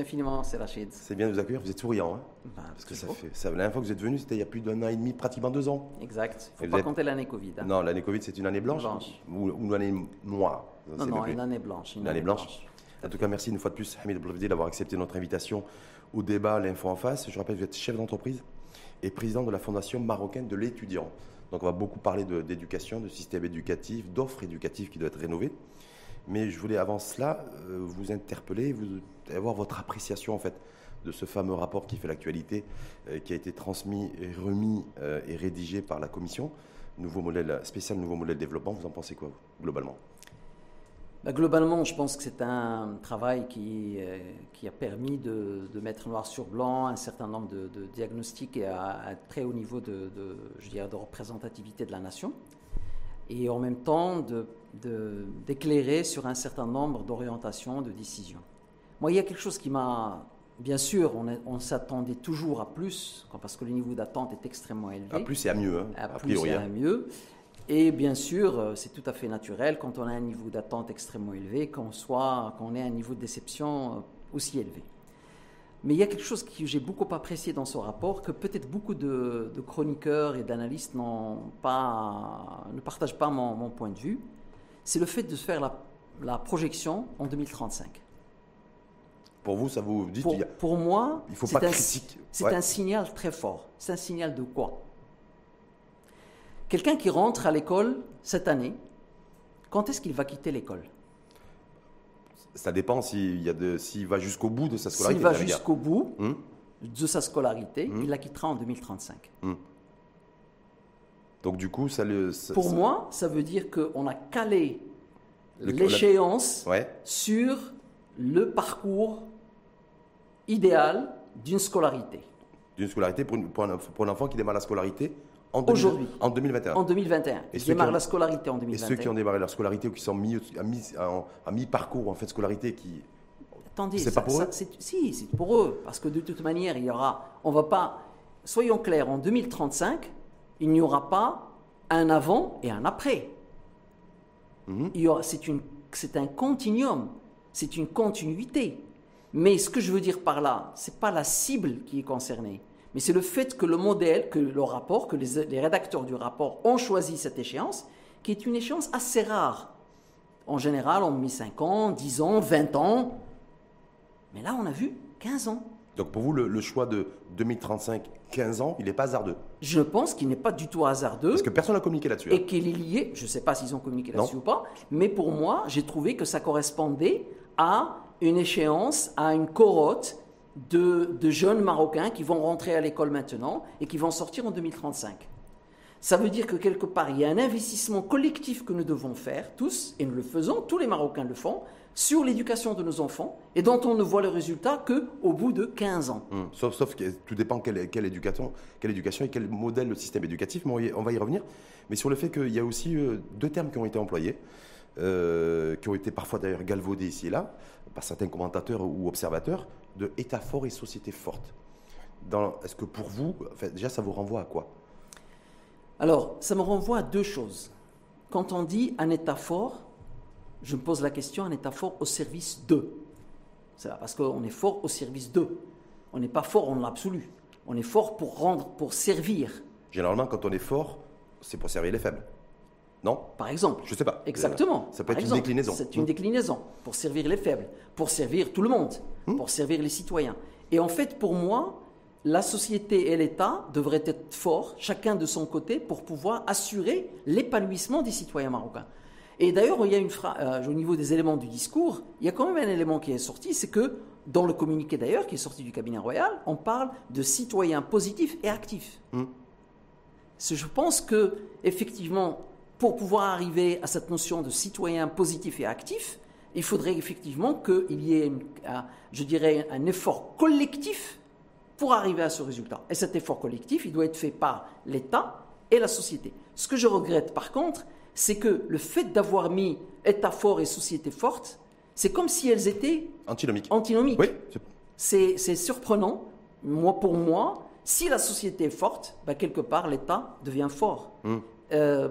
Infiniment, c'est Rachid. C'est bien de vous accueillir, vous êtes souriant. Hein Bah, Parce que ça fait. Ça, la dernière fois que vous êtes venu, c'était il y a plus d'un an et demi, pratiquement deux ans. Exact. Il ne faut pas êtes- compter l'année Covid. hein. Non, l'année Covid, c'est une année blanche, Blanche. Ou, ou une année noire. non, non, une année blanche. Une année blanche. En tout cas, merci une fois de plus, Hamid Blevdi, d'avoir accepté notre invitation au débat L'Info en face. Je rappelle, vous êtes chef d'entreprise et président de la Fondation marocaine de l'étudiant. Donc, on va beaucoup parler de- d'éducation, de système éducatif, d'offres éducatives qui doivent être rénovées. Mais je voulais avant cela euh, vous interpeller, vous avoir votre appréciation en fait de ce fameux rapport qui fait l'actualité, euh, qui a été transmis et remis euh, et rédigé par la commission. Nouveau modèle spécial, nouveau modèle développement. Vous en pensez quoi globalement? Bah, globalement, je pense que c'est un travail qui, euh, qui a permis de, de mettre noir sur blanc un certain nombre de, de diagnostics et à, à très haut niveau de, de, je dirais, de représentativité de la nation. Et en même temps, de- de- d'éclairer sur un certain nombre d'orientations, de décisions. Moi, il y a quelque chose qui m'a. Bien sûr, on, est- on s'attendait toujours à plus, parce que le niveau d'attente est extrêmement élevé. À plus et à mieux, hein, à plus et hein. à mieux. Et bien sûr, euh, c'est tout à fait naturel quand on a un niveau d'attente extrêmement élevé, qu'on soit, qu'on ait un niveau de déception euh, aussi élevé. Mais il y a quelque chose que j'ai beaucoup apprécié dans ce rapport, que peut-être beaucoup de, de chroniqueurs et d'analystes n'ont pas, ne partagent pas mon, mon point de vue, c'est le fait de faire la, la projection en 2035. Pour vous, ça vous dit Pour, moi, il faut c'est pas un, critique. c'est Ouais. un signal très fort. C'est un signal de quoi? Quelqu'un qui rentre à l'école cette année, quand est-ce qu'il va quitter l'école? Ça dépend s'il y a de- s'il va jusqu'au bout de sa scolarité. S'il va jusqu'au bout Hum, de sa scolarité, Hmm? il la quittera en 2035. Donc du coup, ça le. ça- Pour ça- moi, ça veut dire qu'on a calé l'échéance Ouais. sur le parcours idéal d'une scolarité. D'une scolarité pour, une- pour un, pour un enfant qui démarre la scolarité en 2000 Aujourd'hui. En 2021. En 2021. Et qui démarre ont- la scolarité en Et 2021. ceux qui ont démarré leur scolarité ou qui sont mis, à mi, à mi-parcours en fait scolarité, qui Attendez, C'est ça- pas pour ça- eux c'est- Si, c'est pour eux. Parce que de toute manière, il y aura. On va pas. Soyons clairs, en 2035, il n'y aura pas un avant et un après. Mhm. Il y aura- C'est une- c'est un continuum. C'est une continuité. Mais ce que je veux dire par là, c'est pas la cible qui est concernée, mais c'est le fait que le modèle, que le rapport, que les, les rédacteurs du rapport ont choisi cette échéance, qui est une échéance assez rare. En général, on met 5 ans, 10 ans, 20 ans. Mais là, on a vu 15 ans. donc pour vous le, le choix de 2035, 15 ans, il n'est pas hasardeux? Je pense qu'il n'est pas du tout hasardeux parce que personne n'a communiqué là-dessus. hein. et qu'il est lié, je ne sais pas s'ils ont communiqué là-dessus ou pas, mais pour moi, j'ai trouvé que ça correspondait à une échéance, à une corotte de, jeunes Marocains qui vont rentrer à l'école maintenant et qui vont sortir en 2035. Ça veut dire que quelque part, il y a un investissement collectif que nous devons faire, tous, et nous le faisons, tous les Marocains le font, sur l'éducation de nos enfants, et dont on ne voit le résultat qu'au bout de 15 ans. Hum, Sauf, que tout dépend quelle, quelle éducation, et quel modèle le système éducatif, mais on va y revenir. Mais sur le fait qu'il y a aussi euh, deux termes qui ont été employés, euh, qui ont été parfois d'ailleurs galvaudés ici et là, par certains commentateurs ou observateurs, de État fort et société forte. Est-ce que pour vous, enfin, déjà ça vous renvoie à quoi? Alors, ça me renvoie à deux choses. Quand on dit un État fort, je me pose la question, un État fort au service de. C'est parce qu'on est fort au service de. On n'est pas fort en l'absolu. On est fort pour rendre, pour servir, Généralement, quand on est fort, c'est pour servir les faibles. Non par exemple. Je sais pas. Exactement. Ça peut être exemple, une déclinaison. C'est une Hum. déclinaison pour servir les faibles, pour servir tout le monde, Hum. pour servir les citoyens. Et en fait, pour moi, la société et l'État devraient être forts, chacun de son côté, pour pouvoir assurer l'épanouissement des citoyens marocains. Et d'ailleurs, il y a une phrase, euh, au niveau des éléments du discours, il y a quand même un élément qui est sorti, c'est que dans le communiqué d'ailleurs, qui est sorti du cabinet royal, on parle de citoyens positifs et actifs. C'est- Je pense que, effectivement, pour pouvoir arriver à cette notion de citoyen positif et actif, il faudrait effectivement qu'il y ait, je dirais, un effort collectif pour arriver à ce résultat. Et cet effort collectif, il doit être fait par l'État et la société. Ce que je regrette, par contre, c'est que le fait d'avoir mis État fort et société forte, c'est comme si elles étaient Antinomique. antinomiques. Oui, c'est- surprenant. Moi, pour moi, si la société est forte, bah, quelque part, l'État devient fort. Hum. Euh,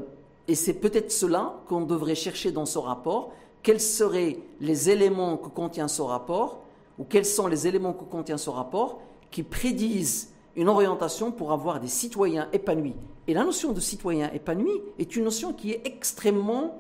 et c'est peut-être cela qu'on devrait chercher dans ce rapport. Quels seraient les éléments que contient ce rapport ou quels sont les éléments que contient ce rapport qui prédisent une orientation pour avoir des citoyens épanouis? Et la notion de citoyen épanoui est une notion qui est extrêmement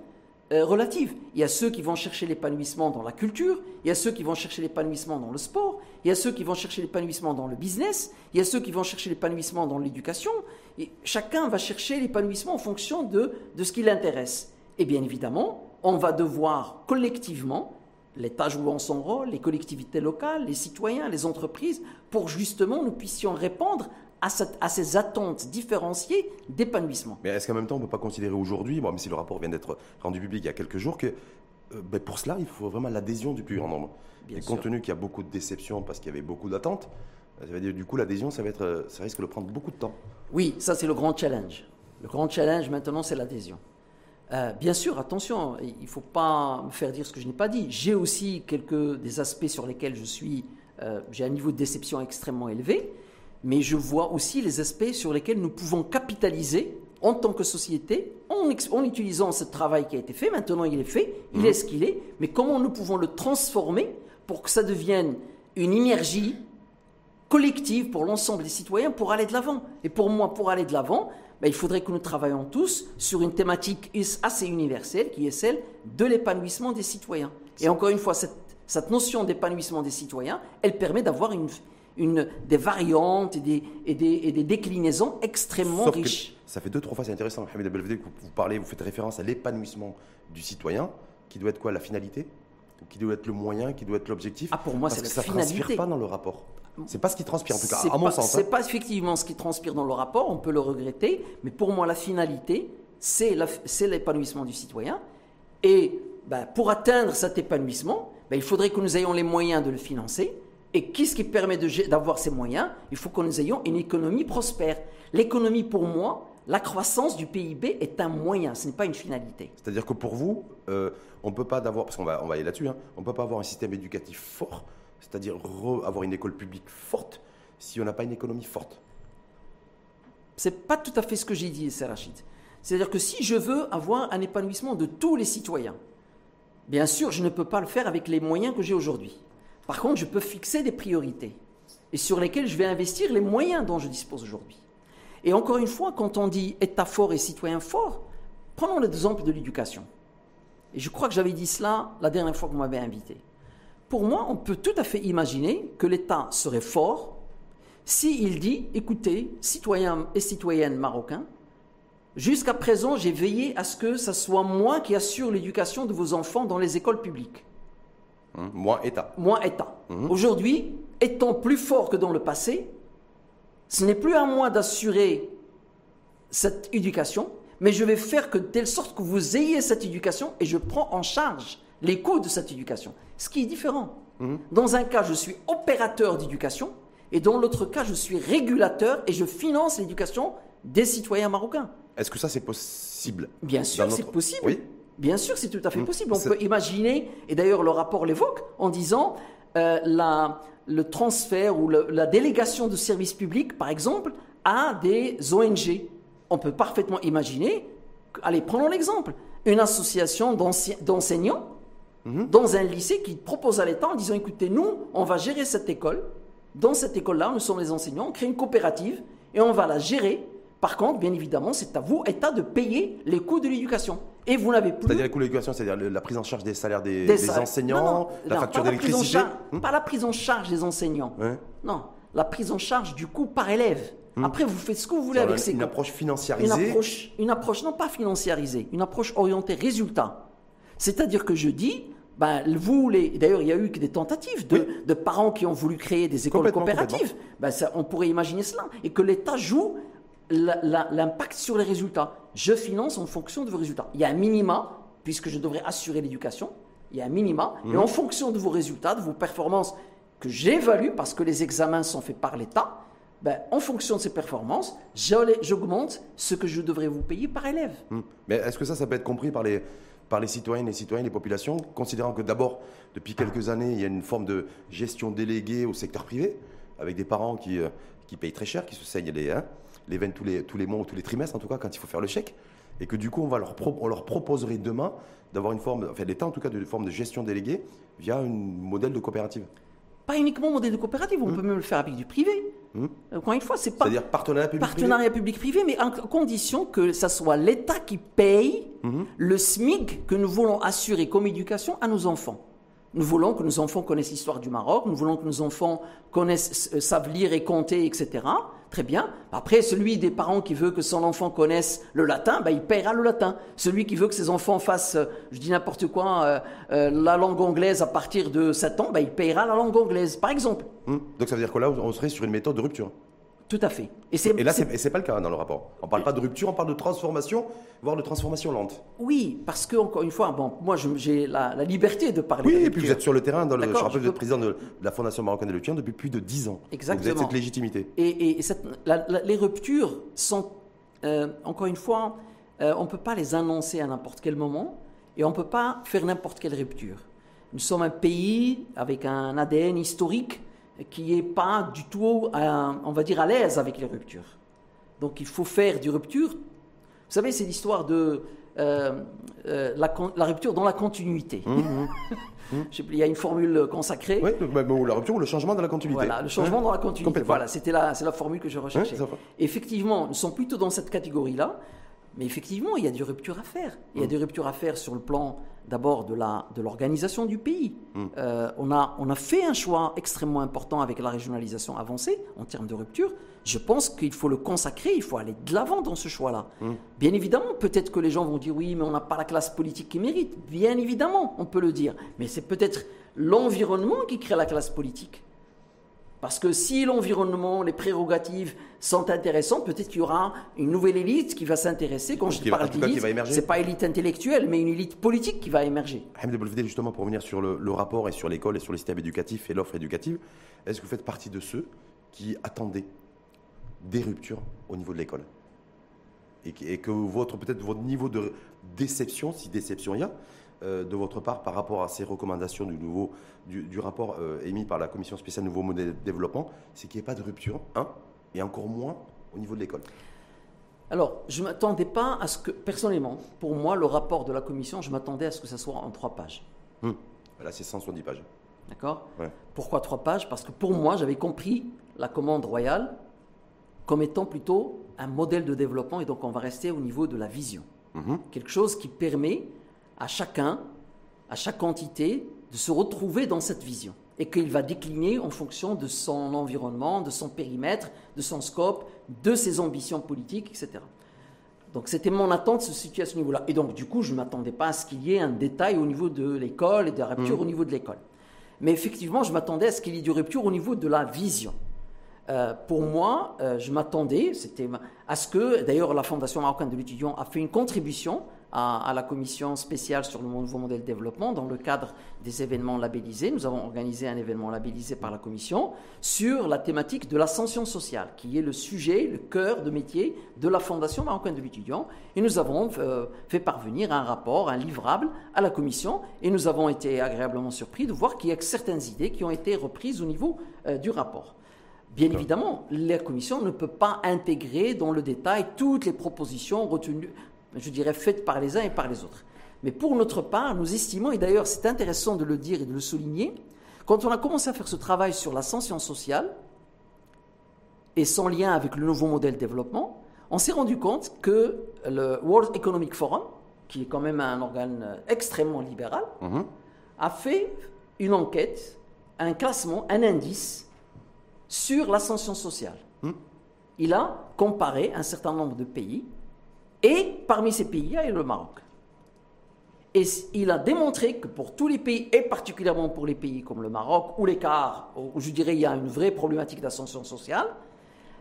euh, relative. Il y a ceux qui vont chercher l'épanouissement dans la culture, il y a ceux qui vont chercher l'épanouissement dans le sport, il y a ceux qui vont chercher l'épanouissement dans le business, il y a ceux qui vont chercher l'épanouissement dans l'éducation. Et chacun va chercher l'épanouissement en fonction de, de ce qui l'intéresse. Et bien évidemment, on va devoir collectivement l'État jouant son rôle, les collectivités locales, les citoyens, les entreprises, pour justement nous puissions répondre à, ces attentes différenciées d'épanouissement. Mais est-ce qu'en même temps, on ne peut pas considérer aujourd'hui, même si le rapport vient d'être rendu public il y a quelques jours, que euh, ben, pour cela, il faut vraiment l'adhésion du plus grand nombre Et compte tenu qu'il y a beaucoup de déceptions parce qu'il y avait beaucoup d'attentes, ça veut dire du coup l'adhésion, ça, va être, euh, ça risque de prendre beaucoup de temps. Oui, ça c'est le grand challenge. Le grand challenge maintenant, c'est l'adhésion. Euh, bien sûr, attention, il ne faut pas me faire dire ce que je n'ai pas dit. J'ai aussi quelques des aspects sur lesquels je suis, euh, j'ai un niveau de déception extrêmement élevé, mais je vois aussi les aspects sur lesquels nous pouvons capitaliser en tant que société en, en utilisant ce travail qui a été fait. Maintenant, il est fait, il mmh. est ce qu'il est, mais comment nous pouvons le transformer pour que ça devienne une énergie collective pour l'ensemble des citoyens pour aller de l'avant. Et pour moi, pour aller de l'avant, ben, il faudrait que nous travaillions tous sur une thématique assez universelle qui est celle de l'épanouissement des citoyens. Et encore une fois, cette, cette notion d'épanouissement des citoyens, elle permet d'avoir une, une, des variantes et des, et des, et des déclinaisons extrêmement riches. Ça fait deux, trois fois, c'est intéressant, Hamid Abdelvedé, que vous parlez, vous faites référence à l'épanouissement du citoyen, qui doit être quoi La finalité? Qui doit être le moyen Qui doit être l'objectif? Ah, pour moi, c'est la ça finalité. Ça ne transpire pas dans le rapport. C'est pas ce qui transpire, en tout cas, à mon sens. C'est hein. pas effectivement ce qui transpire dans le rapport, on peut le regretter, mais pour moi, la finalité, c'est l'épanouissement du citoyen. Et ben, pour atteindre cet épanouissement, ben, il faudrait que nous ayons les moyens de le financer. Et qu'est-ce qui permet d'avoir ces moyens? Il faut que nous ayons une économie prospère. L'économie, pour moi, la croissance du PIB est un moyen, ce n'est pas une finalité. C'est-à-dire que pour vous, euh, on ne peut pas d'avoir, parce qu'on va, on va aller là-dessus, hein, on ne peut pas avoir un système éducatif fort c'est-à-dire avoir une école publique forte, si on n'a pas une économie forte. C'est pas tout à fait ce que j'ai dit, Rachid. C'est-à-dire que si je veux avoir un épanouissement de tous les citoyens, bien sûr, je ne peux pas le faire avec les moyens que j'ai aujourd'hui. Par contre, je peux fixer des priorités et sur lesquelles je vais investir les moyens dont je dispose aujourd'hui. Et encore une fois, quand on dit État fort et citoyen fort, prenons l'exemple de l'éducation. Et je crois que j'avais dit cela la dernière fois que vous m'avez invité pour moi, on peut tout à fait imaginer que l'État serait fort s'il dit, écoutez, citoyens et citoyennes marocains, jusqu'à présent, j'ai veillé à ce que ce soit moi qui assure l'éducation de vos enfants dans les écoles publiques. Hum, moi, État. Moi, État. Hum. Aujourd'hui, étant plus fort que dans le passé, ce n'est plus à moi d'assurer cette éducation, mais je vais faire que de telle sorte que vous ayez cette éducation et je prends en charge les coûts de cette éducation. Ce qui est différent. Mhm. Dans un cas, je suis opérateur d'éducation et dans l'autre cas, je suis régulateur et je finance l'éducation des citoyens marocains. Est-ce que ça, c'est possible? Bien sûr, c'est possible. Oui. Bien sûr, c'est tout à fait mhm. possible. On peut imaginer, et d'ailleurs le rapport l'évoque, en disant euh, la, le transfert ou la délégation de services publics, par exemple, à des ONG. On peut parfaitement imaginer, allez, prenons l'exemple, une association d'enseignants Mhm. dans un lycée qui propose à l'État en disant écoutez, nous, on va gérer cette école. Dans cette école-là, nous sommes les enseignants, on crée une coopérative et on va la gérer. Par contre, bien évidemment, c'est à vous, État, de payer les coûts de l'éducation. Et vous n'avez plus. C'est-à-dire les coûts c'est-à-dire la prise en charge des salaires des, enseignants, la facture d'électricité hmm Pas la prise en charge des enseignants. Non, la prise en charge du coût par élève. Hmm. Après, vous faites ce que vous voulez avec ces Une approche financiarisée une approche, une approche, non pas financiarisée, une approche orientée résultat. C'est-à-dire que je dis, ben, vous, les... d'ailleurs, il y a eu des tentatives de, parents qui ont voulu créer des écoles coopératives. Ben, ça, on pourrait imaginer cela. Et que l'État joue l'impact sur les résultats. Je finance en fonction de vos résultats. Il y a un minima, puisque je devrais assurer l'éducation. Il y a un minima. Et mhm. en fonction de vos résultats, de vos performances, que j'évalue, parce que les examens sont faits par l'État, ben, en fonction de ces performances, j'augmente ce que je devrais vous payer par élève. Hmm. Mais est-ce que ça, ça peut être compris par les, par les citoyennes, les citoyens, les populations, considérant que d'abord, depuis quelques années, il y a une forme de gestion déléguée au secteur privé, avec des parents qui, euh, qui payent très cher, qui se saignent les, hein, les veines tous les, tous les mois ou tous les trimestres, en tout cas, quand il faut faire le chèque, et que du coup, on, va leur, on leur proposerait demain d'avoir une forme, enfin l'État en tout cas, de forme de gestion déléguée via un modèle de coopérative. Pas uniquement modèle de coopérative, on peut même le faire avec du privé. Encore une fois, c'est pas. C'est-à-dire partenariat public-privé Partenariat public-privé, mais en condition que ça soit l'État qui paye le SMIC que nous voulons assurer comme éducation à nos enfants. Nous voulons que nos enfants connaissent l'histoire du Maroc, nous voulons que nos enfants connaissent, euh, savent lire et compter, etc. Très bien. Après, celui des parents qui veut que son enfant connaisse le latin, ben, il paiera le latin. Celui qui veut que ses enfants fassent, je dis n'importe quoi, euh, euh, la langue anglaise à partir de 7 ans, ben, il paiera la langue anglaise, par exemple. Hum. Donc ça veut dire que là, on serait sur une méthode de rupture? Tout à fait. Et, et là, c'est, et c'est pas le cas dans le rapport. On parle pas de rupture, on parle de transformation, voire de transformation lente. Oui, parce que encore une fois, bon, moi, j'ai la, la liberté de parler. Oui, de et puis vous êtes sur le terrain. Dans le, je rappelle que vous êtes président de, de la Fondation marocaine de l'étudiant depuis plus de 10 ans. Donc vous avez Exactement. cette légitimité. Et, et cette- la- la- les ruptures sont, euh, encore une fois, euh, on ne peut pas les annoncer à n'importe quel moment et on ne peut pas faire n'importe quelle rupture. Nous sommes un pays avec un ADN historique qui n'est pas du tout, euh, on va dire, à l'aise avec les ruptures. Donc il faut faire des ruptures. Vous savez, c'est l'histoire de euh, euh, la, rupture dans la continuité. Sais plus, Il y a une formule consacrée. Oui, bah, la rupture ou le changement dans la continuité. Voilà, le changement Hein dans la continuité. Voilà, c'était la, c'est la formule que je recherchais. Ça va. effectivement, nous sommes plutôt dans cette catégorie-là, mais effectivement, il y a des ruptures à faire. Il y Mm. a des ruptures à faire sur le plan d'abord de l'organisation du pays. Mm. Euh, on a on a fait un choix extrêmement important avec la régionalisation avancée en termes de rupture. Je pense qu'il faut le consacrer, il faut aller de l'avant dans ce choix-là. Mm. Bien évidemment, peut-être que les gens vont dire oui, mais on n'a pas la classe politique qui mérite. Bien évidemment, on peut le dire, mais c'est peut-être l'environnement qui crée la classe politique. Parce que si l'environnement, les prérogatives sont intéressantes, peut-être qu'il y aura une nouvelle élite qui va s'intéresser. Quand je va- en parle d'élite, c'est pas élite intellectuelle, mais une élite politique qui va émerger. Hamid Belvedere, justement, pour revenir sur le, le rapport et sur l'école et sur le système éducatif et l'offre éducative, est-ce que vous faites partie de ceux qui attendaient des ruptures au niveau de l'école? Et, que- et que votre peut-être votre niveau de déception, si déception il y a, de votre part par rapport à ces recommandations du nouveau du, du rapport euh, émis par la commission spéciale nouveau modèle de développement, c'est qu'il n'y ait pas de rupture, un, et encore moins au niveau de l'école. Alors, je ne m'attendais pas à ce que, personnellement, pour moi, le rapport de la commission, je m'attendais à ce que ça soit en trois pages. Hum. Là, c'est 170 pages. D'accord? Ouais. Pourquoi trois pages? Parce que pour moi, j'avais compris la commande royale comme étant plutôt un modèle de développement, et donc on va rester au niveau de la vision. Mhm. Quelque chose qui permet à chacun, à chaque entité, de se retrouver dans cette vision. Et qu'il va décliner en fonction de son environnement, de son périmètre, de son scope, de ses ambitions politiques, etc. Donc c'était mon attente de se situer à ce niveau-là. Et donc du coup, je ne m'attendais pas à ce qu'il y ait un détail au niveau de l'école et de la rupture au niveau de l'école. Mais effectivement, je m'attendais à ce qu'il y ait du rupture au niveau de la vision. Euh, pour moi, euh, je m'attendais, c'était à ce que, d'ailleurs, la Fondation marocaine de l'étudiant a fait une contribution à, à la commission spéciale sur le nouveau modèle de développement dans le cadre des événements labellisés. Nous avons organisé un événement labellisé par la commission sur la thématique de l'ascension sociale, qui est le sujet, le cœur de métier de la Fondation marocaine de l'étudiant. Et nous avons euh, fait parvenir un rapport, un livrable à la commission, et nous avons été agréablement surpris de voir qu'il y a certaines idées qui ont été reprises au niveau euh, du rapport. Bien évidemment, la Commission ne peut pas intégrer dans le détail toutes les propositions retenues, je dirais, faites par les uns et par les autres. Mais pour notre part, nous estimons, et d'ailleurs c'est intéressant de le dire et de le souligner, quand on a commencé à faire ce travail sur l'ascension sociale, et son lien avec le nouveau modèle de développement, on s'est rendu compte que le World Economic Forum, qui est quand même un organe extrêmement libéral, Mhm. a fait une enquête, un classement, un indice sur l'ascension sociale. Hmm. Il a comparé un certain nombre de pays et parmi ces pays, il y a le Maroc. Et il a démontré que pour tous les pays, et particulièrement pour les pays comme le Maroc ou l'écart, où je dirais il y a une vraie problématique d'ascension sociale,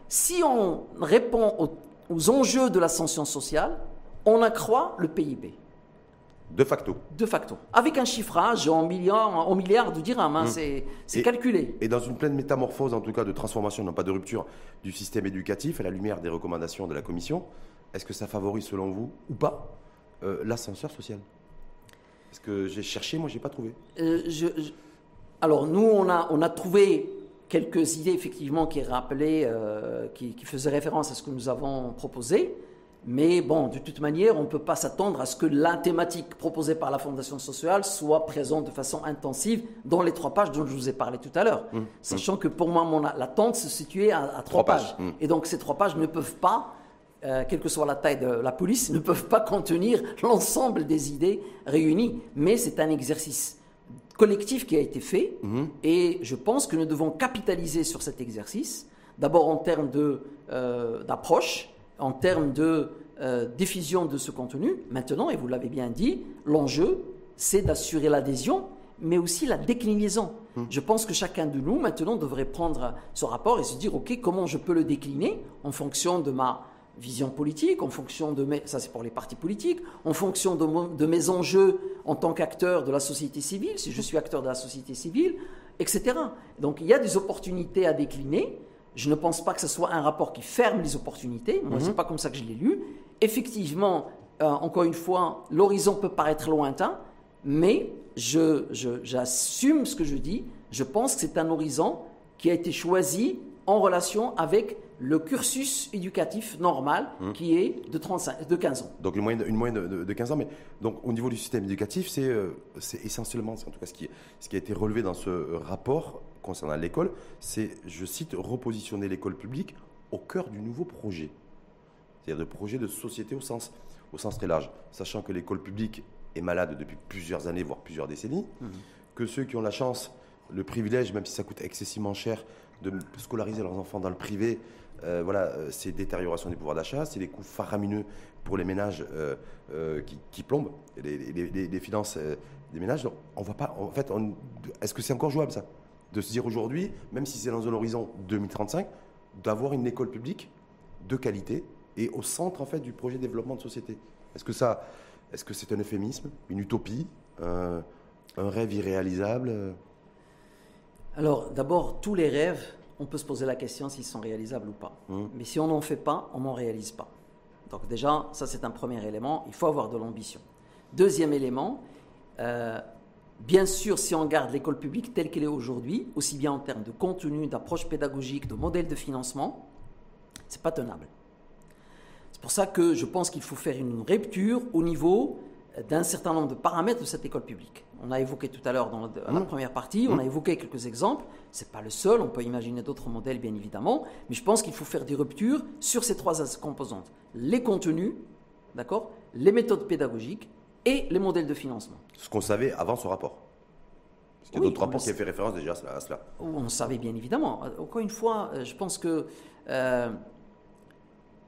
si on répond aux, aux enjeux de l'ascension sociale, on accroît le PIB De facto. de facto, avec un chiffrage en milliards, en milliards de dirhams, hein, c'est c'est calculé. Et dans une pleine métamorphose, en tout cas de transformation, non pas de rupture, du système éducatif, à la lumière des recommandations de la Commission, est-ce que ça favorise, selon vous, ou pas, euh, l'ascenseur social? Parce que j'ai cherché, moi, j'ai pas trouvé. Euh, je- je- alors nous, on a, on a trouvé quelques idées effectivement qui rappelaient, euh, qui, qui faisaient référence à ce que nous avons proposé, Mais bon, de toute manière, on ne peut pas s'attendre à ce que la thématique proposée par la Fondation sociale soit présente de façon intensive dans les trois pages dont je vous ai parlé tout à l'heure. Mmh. Sachant que pour moi, mon l'attente se situait à, trois, pages. Mmh. Et donc ces trois pages ne peuvent pas, euh, quelle que soit la taille de la police, ne peuvent pas contenir l'ensemble des idées réunies. Mais c'est un exercice collectif qui a été fait. Mmh. Et je pense que nous devons capitaliser sur cet exercice, d'abord en termes euh, d'approche en termes de euh, diffusion de ce contenu. Maintenant, et vous l'avez bien dit, l'enjeu, c'est d'assurer l'adhésion, mais aussi la déclinaison. Hum. Je pense que chacun de nous, maintenant, devrait prendre ce rapport et se dire, OK, comment je peux le décliner en fonction de ma vision politique, en fonction de mes, ça c'est pour les partis politiques, en fonction de, de mes enjeux en tant qu'acteur de la société civile, si je suis acteur de la société civile, etc. Donc il y a des opportunités à décliner, je ne pense pas que ce soit un rapport qui ferme les opportunités. Moi, ce n'est mhm. pas comme ça que je l'ai lu. Effectivement, euh, encore une fois, l'horizon peut paraître lointain, mais j'assume ce que je dis. Je pense que c'est un horizon qui a été choisi en relation avec le cursus éducatif normal mhm. qui est de, 35, de 15 ans. Donc une moyenne, une moyenne de, 15 ans, mais donc au niveau du système éducatif, c'est euh, essentiellement, en tout cas ce qui, ce qui a été relevé dans ce rapport, concernant l'école, c'est, je cite, repositionner l'école publique au cœur du nouveau projet. C'est-à-dire de projet de société au sens, au sens très large, sachant que l'école publique est malade depuis plusieurs années, voire plusieurs décennies, mmh. que ceux qui ont la chance, le privilège, même si ça coûte excessivement cher, de scolariser leurs enfants dans le privé, euh, voilà, euh, c'est détérioration des pouvoirs d'achat, c'est des coûts faramineux pour les ménages euh, qui, plombent les, finances des ménages. On voit pas. En fait, est-ce que c'est encore jouable ça? De se dire aujourd'hui, même si c'est dans un horizon 2035, d'avoir une école publique de qualité et au centre en fait du projet de développement de société. Est-ce que c'est un euphémisme, une utopie, un, rêve irréalisable? Alors d'abord, tous les rêves, on peut se poser la question s'ils sont réalisables ou pas. Hum. Mais si on n'en fait pas, on n'en réalise pas. Donc déjà, ça c'est un premier élément. Il faut avoir de l'ambition. Deuxième élément, euh, Bien sûr, si on garde l'école publique telle qu'elle est aujourd'hui, aussi bien en termes de contenu, d'approche pédagogique, de modèle de financement, c'est pas tenable. C'est pour ça que je pense qu'il faut faire une rupture au niveau d'un certain nombre de paramètres de cette école publique. On a évoqué tout à l'heure dans la, mmh. première partie, on a mmh. évoqué quelques exemples. C'est pas le seul, on peut imaginer d'autres modèles bien évidemment, mais je pense qu'il faut faire des ruptures sur ces trois composantes les contenus, d'accord, les méthodes pédagogiques et les modèles de financement. Ce qu'on savait avant ce rapport. Qu'il y a d'autres rapports qui ont fait référence déjà à cela. On savait bien évidemment. Encore une fois, euh, je pense que, euh,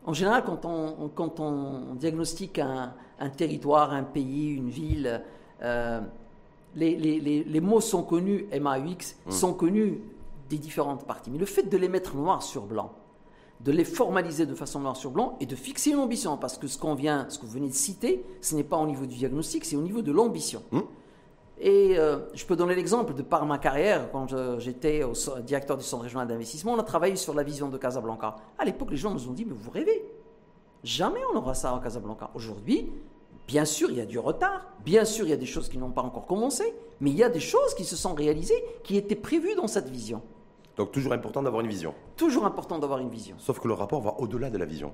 en général, quand on, quand on diagnostique un, territoire, un pays, une ville, euh, les, les, les, mots sont connus, MAUX, hmm. sont connus des différentes parties. Mais le fait de les mettre noir sur blanc, de les formaliser de façon noir sur blanc et de fixer une ambition. Parce que ce qu'on vient, ce que vous venez de citer, ce n'est pas au niveau du diagnostic, c'est au niveau de l'ambition. Hum. Et euh, je peux donner l'exemple de par ma carrière, quand j'étais directeur du centre régional d'investissement, on a travaillé sur la vision de Casablanca. À l'époque, les gens nous ont dit, mais vous rêvez, jamais on aura ça à Casablanca. Aujourd'hui, bien sûr, il y a du retard, bien sûr, il y a des choses qui n'ont pas encore commencé, mais il y a des choses qui se sont réalisées, qui étaient prévues dans cette vision. Donc toujours important d'avoir une vision. Toujours important d'avoir une vision. Sauf que le rapport va au-delà de la vision.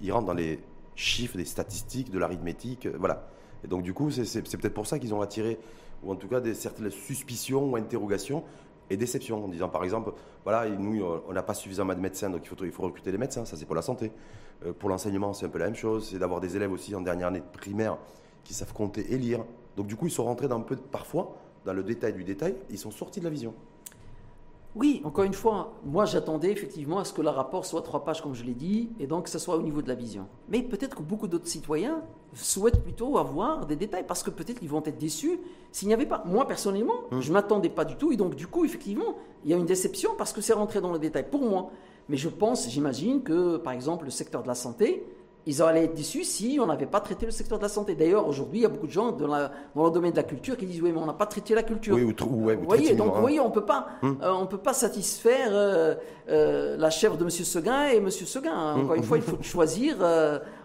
Il rentre dans les chiffres, les statistiques, de l'arithmétique, euh, voilà. Et donc du coup, c'est peut-être pour ça qu'ils ont attiré, ou en tout cas des certaines suspicions ou interrogations et déceptions, en disant par exemple, voilà, nous, on n'a pas suffisamment de médecins, donc il faut, il faut recruter des médecins, ça c'est pour la santé. Euh, pour l'enseignement, c'est un peu la même chose, c'est d'avoir des élèves aussi en dernière année de primaire qui savent compter et lire. Donc du coup, ils sont rentrés dans un peu, parfois, dans le détail du détail, ils sont sortis de la vision. Oui, encore une fois, moi j'attendais effectivement à ce que le rapport soit trois pages, comme je l'ai dit, et donc que ce soit au niveau de la vision. Mais peut-être que beaucoup d'autres citoyens souhaitent plutôt avoir des détails, parce que peut-être qu'ils vont être déçus s'il n'y avait pas. Moi personnellement, hum. je ne m'attendais pas du tout, et donc du coup, effectivement, il y a une déception parce que c'est rentré dans le détail pour moi. Mais je pense, j'imagine que, par exemple, le secteur de la santé, ils allaient être déçus si on n'avait pas traité le secteur de la santé. D'ailleurs, aujourd'hui, il y a beaucoup de gens dans, le domaine de la culture qui disent oui, mais on n'a pas traité la culture. Oui, ou, vous voyez, donc vous voyez, on peut pas, hum. euh, on peut pas satisfaire euh, euh, la chèvre de M. Seguin et M. Seguin. Hum, Encore une fois, il faut choisir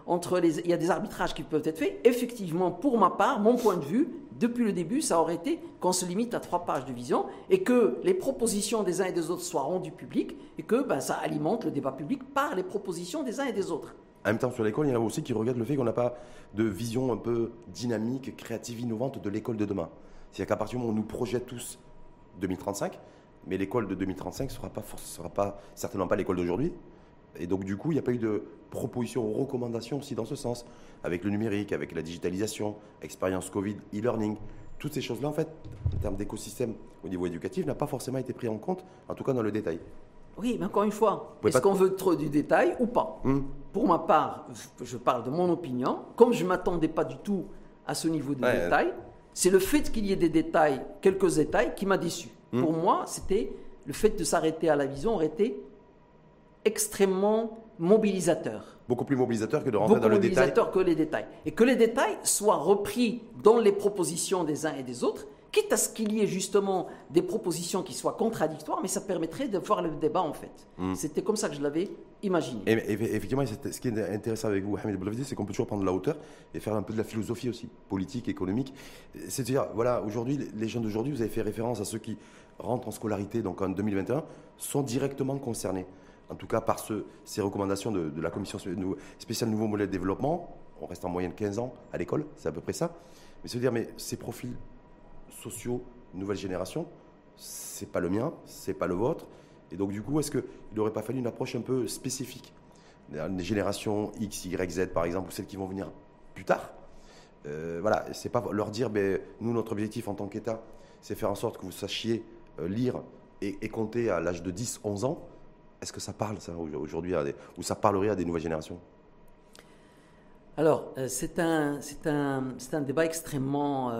entre les. Il y a des arbitrages qui peuvent être faits. Effectivement, pour ma part, mon point de vue, depuis le début, ça aurait été qu'on se limite à trois pages de vision et que les propositions des uns et des autres soient rendues publiques et que ben, ça alimente le débat public par les propositions des uns et des autres. En même temps, sur l'école, il y en a aussi qui regardent le fait qu'on n'a pas de vision un peu dynamique, créative, innovante de l'école de demain. C'est-à-dire qu'à partir du moment où on nous projette tous 2035, mais l'école de 2035 ne sera, pas, sera pas, certainement pas l'école d'aujourd'hui. Et donc, du coup, il n'y a pas eu de propositions ou recommandations aussi dans ce sens, avec le numérique, avec la digitalisation, expérience Covid, e-learning. Toutes ces choses-là, en fait, en termes d'écosystème au niveau éducatif, n'a pas forcément été pris en compte, en tout cas dans le détail. Oui, mais encore une fois, est-ce qu'on veut trop du détail ou pas hmm. Pour ma part, je parle de mon opinion. Comme je ne m'attendais pas du tout à ce niveau de détail, c'est le fait qu'il y ait des détails, quelques détails, qui m'a déçu. Hmm. Pour moi, c'était le fait de s'arrêter à la vision aurait été extrêmement mobilisateur. Beaucoup plus mobilisateur que de rentrer dans le détail. mobilisateur que les détails. Et que les détails soient repris dans les propositions des uns et des autres quitte à ce qu'il y ait justement des propositions qui soient contradictoires, mais ça permettrait de voir le débat en fait. Hmm. C'était comme ça que je l'avais imaginé. Et, effectivement, ce qui est intéressant avec vous, Hamid Boulavidi, c'est qu'on peut toujours prendre de la hauteur et faire un peu de la philosophie aussi, politique, économique. C'est-à-dire, voilà, aujourd'hui, les jeunes d'aujourd'hui, vous avez fait référence à ceux qui rentrent en scolarité, donc en 2021, sont directement concernés. En tout cas, par ces recommandations de, de la commission spéciale nouveau modèle de développement, on reste en moyenne 15 ans à l'école, c'est à peu près ça. Mais se dire, mais ces profils sociaux, nouvelle génération. C'est pas le mien, c'est pas le vôtre. Et donc, du coup, est-ce qu'il n'aurait pas fallu une approche un peu spécifique? Des générations X, Y, Z, par exemple, ou celles qui vont venir plus tard euh, Voilà, c'est pas leur dire, ben, nous, notre objectif en tant qu'État, c'est faire en sorte que vous sachiez euh, lire et, compter à l'âge de 10, 11 ans. Est-ce que ça parle, ça, aujourd'hui, ou ça parlerait à des nouvelles générations? Alors, euh, c'est un, un, un, débat extrêmement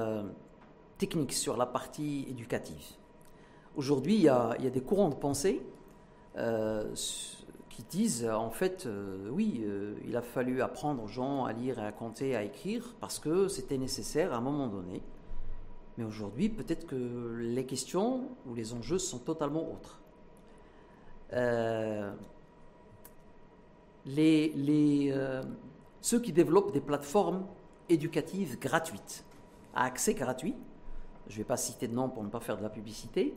technique sur la partie éducative. Aujourd'hui, il, y a des courants de pensée euh, qui disent en fait, euh, oui, euh, il a fallu apprendre aux gens à lire, à compter, à écrire parce que c'était nécessaire à un moment donné. Mais aujourd'hui, peut-être que les questions ou les enjeux sont totalement autres. ceux qui développent des plateformes éducatives gratuites, à accès gratuit, je ne vais pas citer de nom pour ne pas faire de la publicité,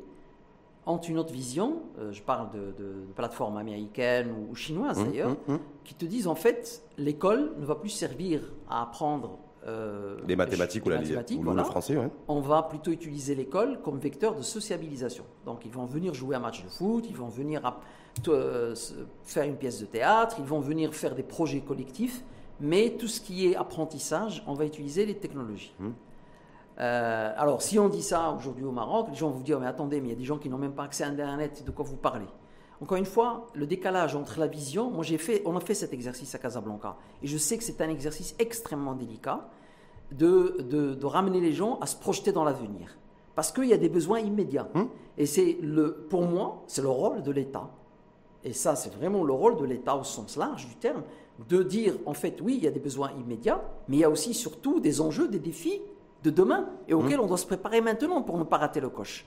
ont une autre vision, euh, je parle de, plateformes américaines ou, chinoises mmh, d'ailleurs, mmh, mmh. qui te disent en fait, l'école ne va plus servir à apprendre euh, les mathématiques, ou, la, le français. On va plutôt utiliser l'école comme vecteur de sociabilisation. Donc ils vont venir jouer un match de foot, ils vont venir euh, faire une pièce de théâtre, ils vont venir faire des projets collectifs, mais tout ce qui est apprentissage, on va utiliser les technologies. Euh, alors, si on dit ça aujourd'hui au Maroc, les gens vont vous dire, mais attendez, mais il y a des gens qui n'ont même pas accès à Internet, de quoi vous parlez? Encore une fois, le décalage entre la vision, moi j'ai fait, on a fait cet exercice à Casablanca, et je sais que c'est un exercice extrêmement délicat de, de, ramener les gens à se projeter dans l'avenir. Parce qu'il y a des besoins immédiats. Hum? Et c'est le, pour moi, c'est le rôle de l'État. Et ça, c'est vraiment le rôle de l'État au sens large du terme, de dire, en fait, oui, il y a des besoins immédiats, mais il y a aussi surtout des enjeux, des défis de demain et auquel mmh. on doit se préparer maintenant pour ne pas rater le coche.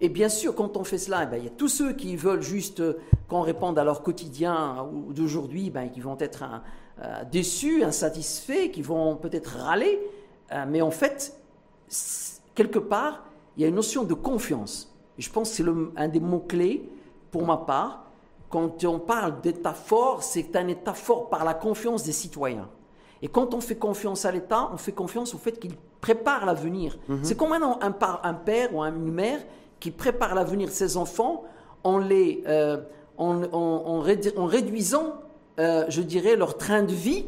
Et bien sûr, quand on fait cela, eh ben, il y a tous ceux qui veulent juste euh, qu'on réponde à leur quotidien d'aujourd'hui, ben, qui vont être euh, déçus, insatisfaits, qui vont peut-être râler. Euh, mais en fait, quelque part, il y a une notion de confiance. Et je pense que c'est un des mots-clés, pour ma part. Quand on parle d'État fort, c'est un État fort par la confiance des citoyens. Et quand on fait confiance à l'État, on fait confiance au fait qu'il prépare l'avenir. Mhm. C'est comme un, un, père ou une mère qui prépare l'avenir de ses enfants en, les, euh, en, réduisant, euh, je dirais, leur train de vie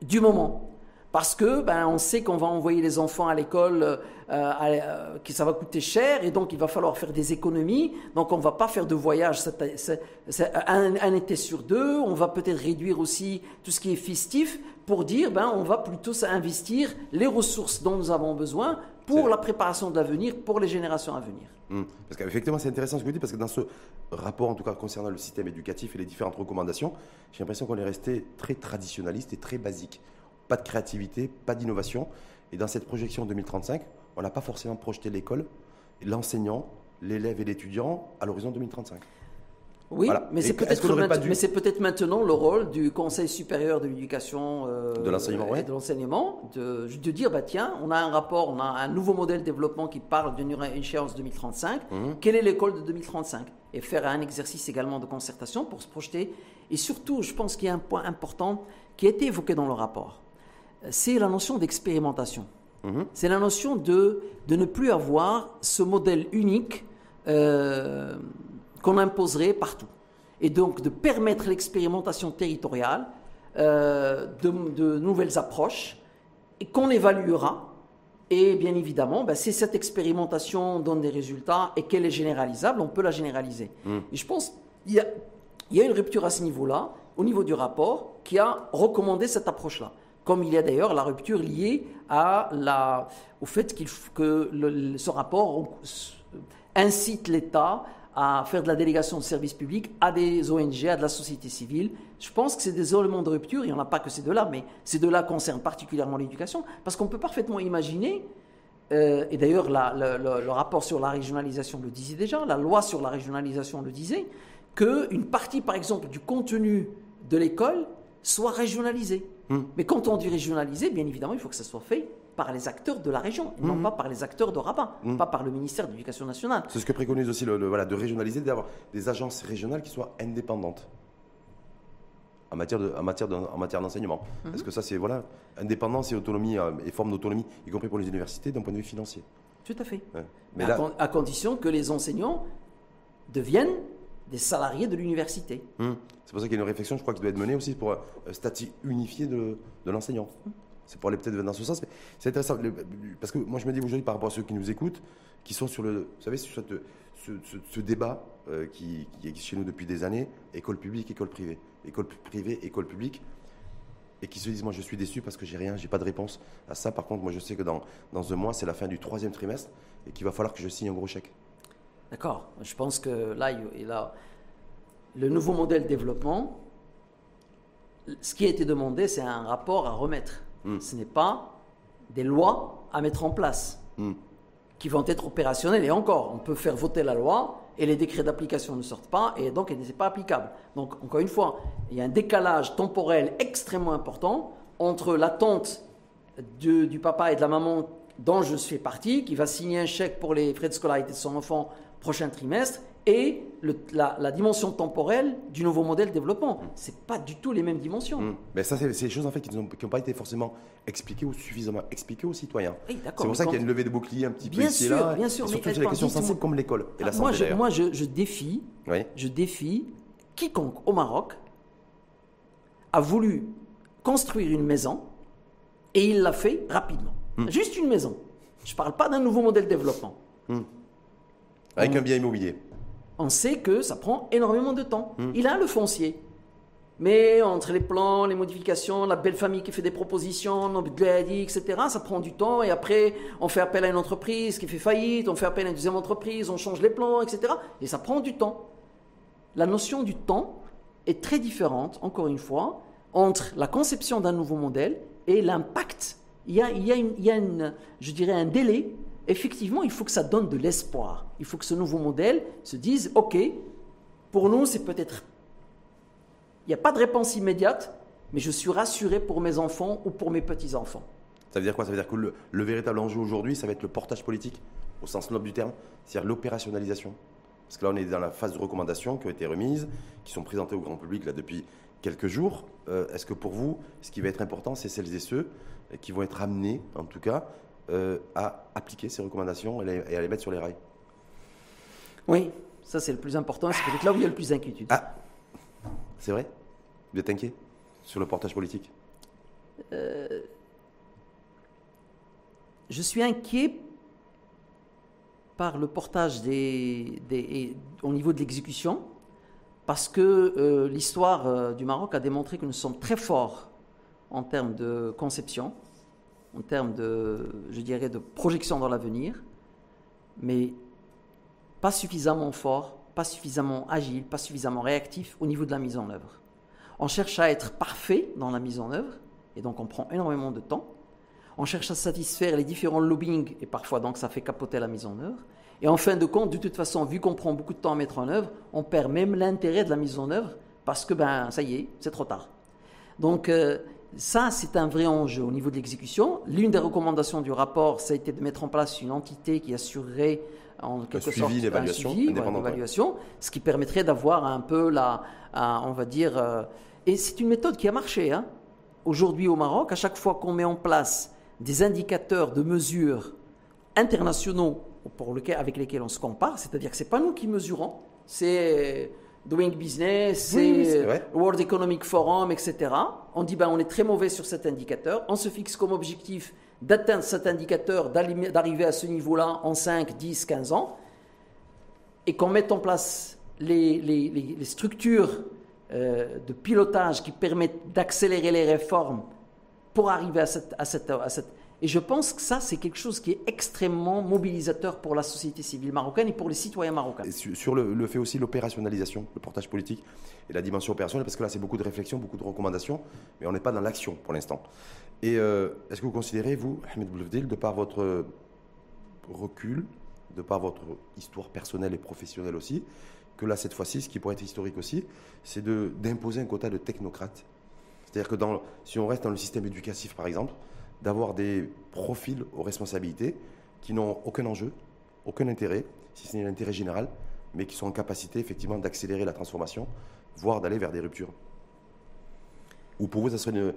du moment. Parce que ben, on sait qu'on va envoyer les enfants à l'école, euh, que ça va coûter cher, et donc il va falloir faire des économies. Donc on ne va pas faire de voyage un, un, été sur deux. On va peut-être réduire aussi tout ce qui est festif pour dire ben, on va plutôt investir les ressources dont nous avons besoin pour la préparation de l'avenir, pour les générations à venir. Hum. Parce qu'effectivement, c'est intéressant ce que vous dites, parce que dans ce rapport, en tout cas concernant le système éducatif et les différentes recommandations, j'ai l'impression qu'on est resté très traditionnaliste et très basique. Pas de créativité, pas d'innovation. Et dans cette projection 2035, on n'a pas forcément projeté l'école, l'enseignant, l'élève et l'étudiant à l'horizon 2035. Oui, mais c'est peut-être maintenant le rôle du Conseil supérieur de l'éducation euh, de l'enseignement, de l'enseignement de, de, dire bah tiens, on a un rapport, on a un nouveau modèle de développement qui parle d'une échéance 2035. Mhm. Quelle est l'école de 2035 Et faire un exercice également de concertation pour se projeter. Et surtout, je pense qu'il y a un point important qui a été évoqué dans le rapport. C'est la notion d'expérimentation. Mhm. C'est la notion de, de ne plus avoir ce modèle unique. Euh, qu'on imposerait partout. Et donc de permettre l'expérimentation territoriale euh, de, nouvelles approches et qu'on évaluera. Et bien évidemment, ben, si cette expérimentation donne des résultats et qu'elle est généralisable, on peut la généraliser. Hmm. Et je pense qu'il y a une rupture à ce niveau-là, au niveau du rapport, qui a recommandé cette approche-là comme il y a d'ailleurs la rupture liée au fait que ce rapport incite l'État à faire de la délégation de services publics à des ONG, à de la société civile. Je pense que c'est des éléments de rupture. Il n'y en a pas que ces deux-là, mais ces deux-là concernent particulièrement l'éducation, parce qu'on peut parfaitement imaginer, euh, et d'ailleurs le, rapport sur la régionalisation le disait déjà, la loi sur la régionalisation le disait, qu'une partie, par exemple, du contenu de l'école soit régionalisée. Hmm. Mais quand on dit régionalisé, bien évidemment, il faut que ça soit fait par les acteurs de la région, non mhm. pas par les acteurs de Rabat, mhm. pas par le ministère de l'Éducation nationale. C'est ce que préconise aussi le, voilà, de régionaliser, d'avoir des agences régionales qui soient indépendantes en matière, de, en matière, en matière d'enseignement. Est-ce que ça, c'est voilà, indépendance et autonomie, euh, et forme d'autonomie, y compris pour les universités, d'un point de vue financier Tout à fait. Mais à, à, condition que les enseignants deviennent des salariés de l'université. C'est pour ça qu'il y a une réflexion, je crois, qui doit être menée aussi pour un statut unifié de, de l'enseignant c'est pour aller peut-être dans ce sens. Mais c'est intéressant, parce que moi je me dis aujourd'hui par rapport à ceux qui nous écoutent, qui sont sur le, vous savez, sur ce, débat euh, qui, qui, existe chez nous depuis des années, école publique, école privée, école privée, école publique, et qui se disent, moi je suis déçu parce que j'ai rien, j'ai pas de réponse à ça. Par contre, moi je sais que dans, dans un mois, c'est la fin du troisième trimestre, et qu'il va falloir que je signe un gros chèque. D'accord. Je pense que là, il a le nouveau modèle de développement, ce qui a été demandé, c'est un rapport à remettre. Hmm. Ce n'est pas des lois à mettre en place hmm. qui vont être opérationnelles. Et encore, on peut faire voter la loi et les décrets d'application ne sortent pas et donc elle n'est pas applicable. Donc, encore une fois, il y a un décalage temporel extrêmement important entre l'attente du, du papa et de la maman dont je fais partie, qui va signer un chèque pour les frais de scolarité de son enfant prochain trimestre, et la, dimension temporelle du nouveau modèle de développement. Ce n'est pas du tout les mêmes dimensions. Mais ben, ça, c'est des choses en fait, qui n'ont pas été forcément expliquées ou suffisamment expliquées aux citoyens. c'est pour ça qu'il y a une levée de bouclier un petit peu ici sûr, là. Bien sûr, surtout sur les questions sensibles comme l'école et la santé. Moi, je, moi, je, défie, je défie quiconque au Maroc a voulu construire une maison et il l'a fait rapidement. Hmm. Juste une maison. Je ne parle pas d'un nouveau modèle de développement. Hmm. Avec un bien immobilier on sait que ça prend énormément de temps. Hmm. Il a le foncier. Mais entre les plans, les modifications, la belle famille qui fait des propositions, etc., ça prend du temps. Et après, on fait appel à une entreprise qui fait faillite, on fait appel à une deuxième entreprise, on change les plans, etc. Et ça prend du temps. La notion du temps est très différente, encore une fois, entre la conception d'un nouveau modèle et l'impact. Il y a, il y a, une, il y a une, je dirais, un délai effectivement, il faut que ça donne de l'espoir. Il faut que ce nouveau modèle se dise, OK, pour nous, c'est peut-être... Il n'y a pas de réponse immédiate, mais je suis rassuré pour mes enfants ou pour mes petits-enfants. Ça veut dire quoi? Ça veut dire que le, véritable enjeu aujourd'hui, ça va être le portage politique, au sens noble du terme, c'est-à-dire l'opérationnalisation. Parce que là, on est dans la phase de recommandations qui ont été remises, qui sont présentées au grand public là, depuis quelques jours. Euh, est-ce que pour vous, ce qui va être important, c'est celles et ceux qui vont être amenés, en tout cas, euh, à appliquer ces recommandations et, à les mettre sur les rails. Oui, ça c'est le plus important, c'est peut-être là où il y a le plus d'inquiétude. Ah, c'est vrai? Vous êtes inquiet sur le portage politique? Euh, Je suis inquiet par le portage des, au niveau de l'exécution, parce que euh, l'histoire du Maroc a démontré que nous sommes très forts en termes de conception, en termes de, je dirais, de projection dans l'avenir, mais pas suffisamment fort, pas suffisamment agile, pas suffisamment réactif au niveau de la mise en œuvre. On cherche à être parfait dans la mise en œuvre, et donc on prend énormément de temps. On cherche à satisfaire les différents lobbying, et parfois donc ça fait capoter la mise en œuvre. Et en fin de compte, de toute façon, vu qu'on prend beaucoup de temps à mettre en œuvre, on perd même l'intérêt de la mise en œuvre parce que, ben, ça y est, c'est trop tard. Donc, euh, ça, c'est un vrai enjeu au niveau de l'exécution. L'une des recommandations du rapport, ça a été de mettre en place une entité qui assurerait en quelque sorte un suivi, l'évaluation, ce qui permettrait d'avoir un peu la, on va dire, euh, et c'est une méthode qui a marché. Hein. Aujourd'hui au Maroc, à chaque fois qu'on met en place des indicateurs de mesure internationaux pour avec lesquels on se compare, c'est-à-dire que ce n'est pas nous qui mesurons, c'est Doing Business, c'est World Economic Forum, etc. On dit ben, on est très mauvais sur cet indicateur, on se fixe comme objectif d'atteindre cet indicateur, d'arriver à ce niveau-là en 5, 10, 15 ans, et qu'on mette en place les, les, structures euh, de pilotage qui permettent d'accélérer les réformes pour arriver à cette, à cette, à cette et je pense que ça, c'est quelque chose qui est extrêmement mobilisateur pour la société civile marocaine et pour les citoyens marocains. Sur le, fait aussi l'opérationnalisation, le portage politique et la dimension opérationnelle, parce que là, c'est beaucoup de réflexions, beaucoup de recommandations, mais on n'est pas dans l'action pour l'instant. Et euh, est-ce que vous considérez, vous, Ahmed Boulevdil, de par votre recul, de par votre histoire personnelle et professionnelle aussi, que là, cette fois-ci, ce qui pourrait être historique aussi, c'est d'imposer un quota de technocrates? C'est-à-dire que si on reste dans le système éducatif, par exemple, d'avoir des profils aux responsabilités qui n'ont aucun enjeu, aucun intérêt, si ce n'est l'intérêt général, mais qui sont en capacité effectivement d'accélérer la transformation, voire d'aller vers des ruptures. Ou pour vous, ça serait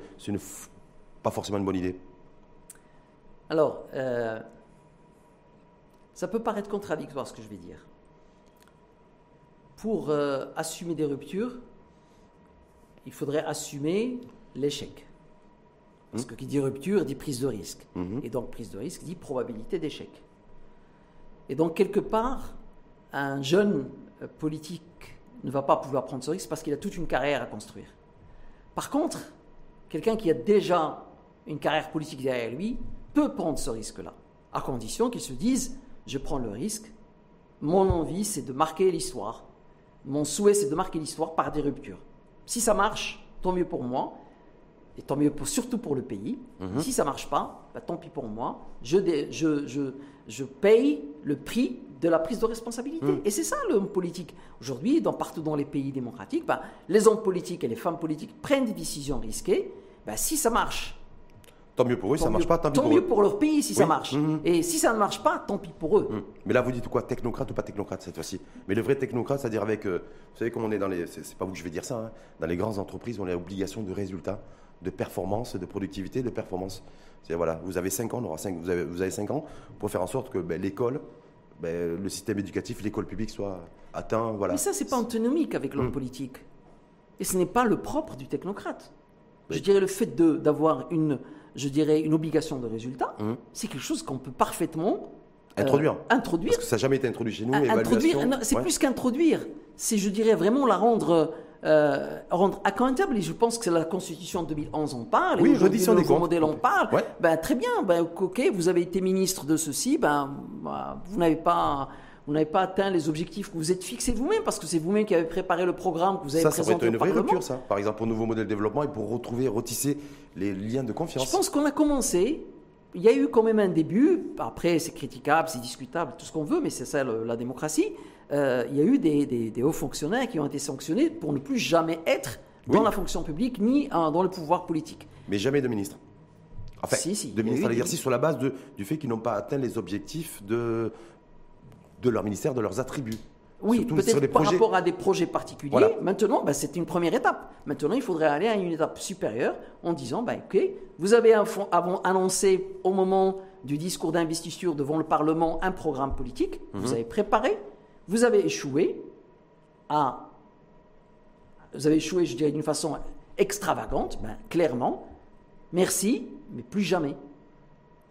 pas forcément une bonne idée Alors, euh, ça peut paraître contradictoire ce que je vais dire. Pour euh, assumer des ruptures, il faudrait assumer l'échec. Parce que qui dit rupture dit prise de risque. Mhm. Et donc prise de risque dit probabilité d'échec. Et donc quelque part, un jeune euh, politique ne va pas pouvoir prendre ce risque parce qu'il a toute une carrière à construire. Par contre, quelqu'un qui a déjà une carrière politique derrière lui peut prendre ce risque-là, à condition qu'il se dise, je prends le risque, mon envie c'est de marquer l'histoire, mon souhait c'est de marquer l'histoire par des ruptures. Si ça marche, tant mieux pour moi, et tant mieux pour, surtout pour le pays. Mhm. Si ça marche pas, bah, tant pis pour moi. Je, je, je, je, paye le prix de la prise de responsabilité. Mhm. Et c'est ça l'homme politique. Aujourd'hui, dans, partout dans les pays démocratiques, bah, les hommes politiques et les femmes politiques prennent des décisions risquées. Bah, si ça marche, Tant mieux pour eux, si ça ne marche pas, tant pis pour mieux pour leur pays si ça marche. Mhm. Et si ça ne marche pas, tant pis pour eux. Mais là, vous dites quoi Technocrate ou pas technocrate cette fois-ci? Mais le vrai technocrate, c'est-à-dire avec. Euh, vous savez, comme on est dans les. C'est pas vous que je vais dire ça. Hein, dans les grandes entreprises, on a l'obligation de résultats de performance, de productivité, de performance. C'est voilà, vous avez 5 ans, on aura vous, avez, vous avez 5 ans pour faire en sorte que ben, l'école, ben, le système éducatif, l'école publique soit atteint. Voilà. Mais ça, c'est pas antinomique avec l'homme mm. politique. Et ce n'est pas le propre du technocrate. Je dirais le fait d'avoir une, je dirais, une obligation de résultat, mm. c'est quelque chose qu'on peut parfaitement euh, introduire. introduire. Parce que ça n'a jamais été introduit chez nous. Introduire, c'est plus qu'introduire. C'est, je dirais, vraiment la rendre euh, rendre accountable. Et je pense que c'est la Constitution de 2011 on parle. Oui, reddition des comptes. modèle on parle. Ben, très bien. Ben, ok, vous avez été ministre de ceci. Ben, ben vous n'avez pas vous n'avez pas atteint les objectifs que vous êtes fixés vous-même, parce que c'est vous-même qui avez préparé le programme que vous avez ça, présenté ça serait une vraie rupture, ça, par exemple, pour nouveau modèle de développement et pour retrouver, retisser les liens de confiance. Je pense qu'on a commencé. Il y a eu quand même un début. Après, c'est critiquable, c'est discutable, tout ce qu'on veut, mais c'est ça la démocratie. Euh, il y a eu des, hauts fonctionnaires qui ont été sanctionnés pour ne plus jamais être dans la fonction publique ni dans le pouvoir politique. Mais jamais de ministre. Enfin, si, de ministre à l'exercice sur la base du fait qu'ils n'ont pas atteint les objectifs de, de leur ministère, de leurs attributs. Oui, peut-être par rapport à des projets particuliers. Maintenant, bah, c'est une première étape. Maintenant, il faudrait aller à une étape supérieure en disant, bah, ok, vous avez annoncé au moment du discours d'investiture devant le Parlement un programme politique, vous mhm. avez préparé, vous avez échoué à. Vous avez échoué, je dirais, d'une façon extravagante, ben, clairement. Merci, mais plus jamais.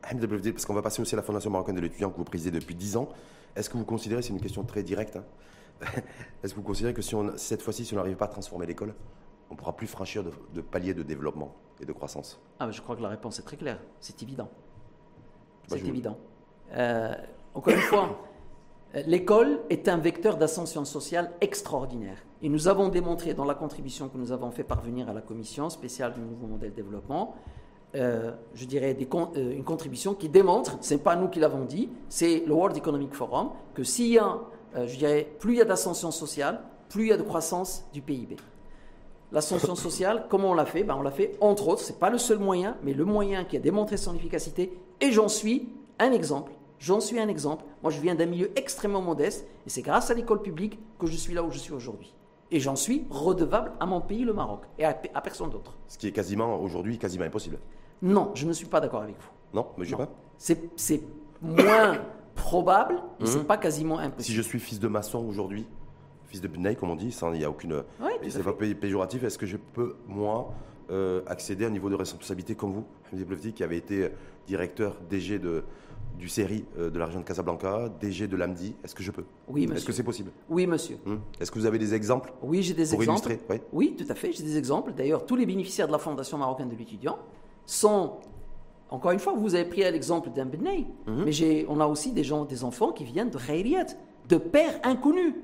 Parce qu'on va passer aussi à la Fondation marocaine de l'étudiant que vous présidez depuis 10 ans. Est-ce que vous considérez, c'est une question très directe, hein, est-ce que vous considérez que si on, cette fois-ci, si on n'arrive pas à transformer l'école, on ne pourra plus franchir de, de paliers de développement et de croissance? Ah, Je crois que la réponse est très claire. C'est évident. C'est évident. Euh, encore une fois, L'école est un vecteur d'ascension sociale extraordinaire. Et nous avons démontré dans la contribution que nous avons fait parvenir à la commission spéciale du nouveau modèle de développement euh, je dirais, euh, une contribution qui démontre, ce n'est pas nous qui l'avons dit, c'est le World Economic Forum, que s'il y a, euh, je dirais, plus il y a d'ascension sociale, plus il y a de croissance du PIB. L'ascension sociale, comment on l'a fait? Ben, On l'a fait, entre autres, ce n'est pas le seul moyen, mais le moyen qui a démontré son efficacité, et j'en suis un exemple. J'en suis un exemple. Moi, je viens d'un milieu extrêmement modeste, et c'est grâce à l'école publique que je suis là où je suis aujourd'hui. Et j'en suis redevable à mon pays, le Maroc, et à, personne d'autre. Ce qui est quasiment, aujourd'hui, quasiment impossible. Non, je ne suis pas d'accord avec vous. Non, mais je sais pas. C'est moins probable, mais ce n'est pas quasiment impossible. Si je suis fils de maçon aujourd'hui, fils de Bnei, comme on dit, il n'y a aucune. Oui, c'est pas péjoratif. Est-ce que je peux, moi, euh, accéder à un niveau de responsabilité comme vous, qui avait été directeur DG de, du série euh, de la région de Casablanca, DG de l'AMDI, est-ce que je peux? Oui, monsieur. Est-ce que c'est possible? Oui, monsieur. Hum. Est-ce que vous avez des exemples Oui, j'ai des pour exemples. Illustrer? Oui. tout à fait, j'ai des exemples. D'ailleurs, tous les bénéficiaires de la Fondation marocaine de l'étudiant sont, encore une fois, vous avez pris l'exemple d'un Benay, hum. mais on a aussi des gens, des enfants qui viennent de Khairiyat, de pères inconnus,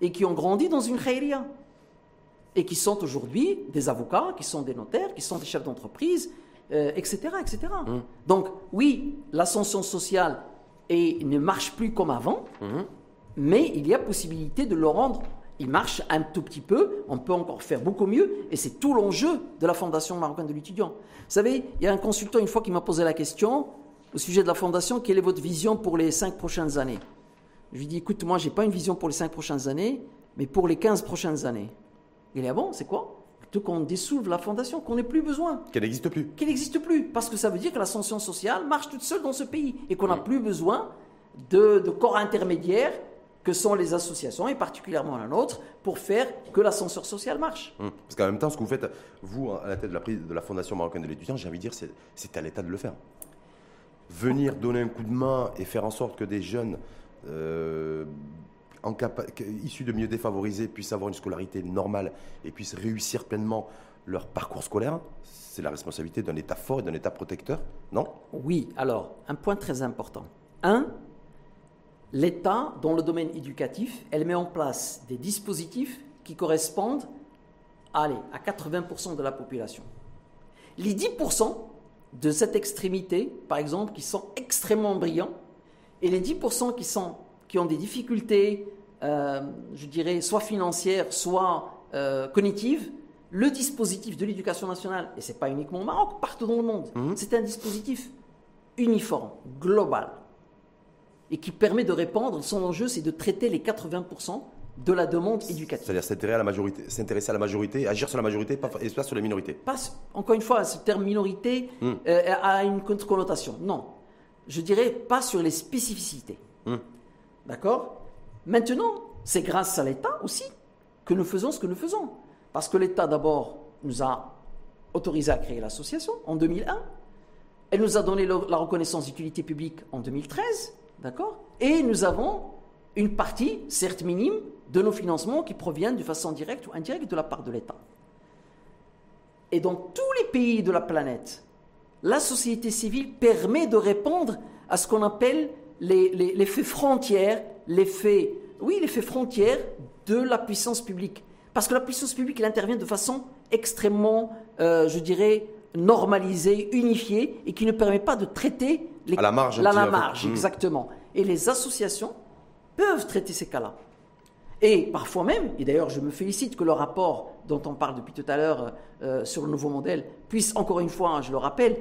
et qui ont grandi dans une Khairia, et qui sont aujourd'hui des avocats, qui sont des notaires, qui sont des chefs d'entreprise. Euh, etc. Mmh. Donc oui, l'ascension sociale et ne marche plus comme avant, mmh. mais il y a possibilité de le rendre. Il marche un tout petit peu, on peut encore faire beaucoup mieux, et c'est tout l'enjeu de la Fondation marocaine de l'étudiant. Vous savez, il y a un consultant une fois qui m'a posé la question au sujet de la Fondation, quelle est votre vision pour les cinq prochaines années? Je lui dis, écoute, moi, je n'ai pas une vision pour les cinq prochaines années, mais pour les quinze prochaines années. Il est, ah bon, c'est quoi? Qu'on dissolve la fondation, qu'on n'ait plus besoin. Qu'elle n'existe plus. Qu'elle n'existe plus. Parce que ça veut dire que l'ascension sociale marche toute seule dans ce pays et qu'on n'a plus besoin de, corps intermédiaires que sont les associations, et particulièrement la nôtre, pour faire que l'ascenseur social marche. Mm. Parce qu'en même temps, ce que vous faites, vous, à la tête de la, de la Fondation marocaine de l'étudiant, j'ai envie de dire, c'est à l'État de le faire. Venir donner un coup de main et faire en sorte que des jeunes euh, issus de milieux défavorisés puissent avoir une scolarité normale et puissent réussir pleinement leur parcours scolaire, c'est la responsabilité d'un État fort et d'un État protecteur, non? Oui, alors, un point très important. Un, l'État, dans le domaine éducatif, elle met en place des dispositifs qui correspondent allez, à 80% de la population. Les 10% de cette extrémité, par exemple, qui sont extrêmement brillants, et les 10% qui sont qui ont des difficultés, euh, je dirais, soit financières, soit euh, cognitives, le dispositif de l'éducation nationale, et ce n'est pas uniquement au Maroc, partout dans le monde, mhm. c'est un dispositif uniforme, global, et qui permet de répondre, son enjeu c'est de traiter les 80% de la demande éducative. C'est-à-dire s'intéresser à la majorité, s'intéresser à la majorité, agir sur la majorité et pas sur la minorité. Pas, encore une fois, ce terme minorité hmm. euh, a une connotation. Non, je dirais pas sur les spécificités. Hmm. D'accord? Maintenant, c'est grâce à l'État aussi que nous faisons ce que nous faisons. Parce que l'État, d'abord, nous a autorisé à créer l'association en 2001. Elle nous a donné la reconnaissance d'utilité publique en 2013. D'accord? Et nous avons une partie, certes minime, de nos financements qui proviennent de façon directe ou indirecte de la part de l'État. Et dans tous les pays de la planète, la société civile permet de répondre à ce qu'on appelle l'effet frontière, l'effet, oui, l'effet frontière de la puissance publique. Parce que la puissance publique, elle intervient de façon extrêmement, euh, je dirais, normalisée, unifiée, et qui ne permet pas de traiter les à la marge, à la marge, hmm. exactement. Et les associations peuvent traiter ces cas-là. Et parfois même, et d'ailleurs je me félicite que le rapport dont on parle depuis tout à l'heure euh, sur le nouveau modèle puisse encore une fois, je le rappelle,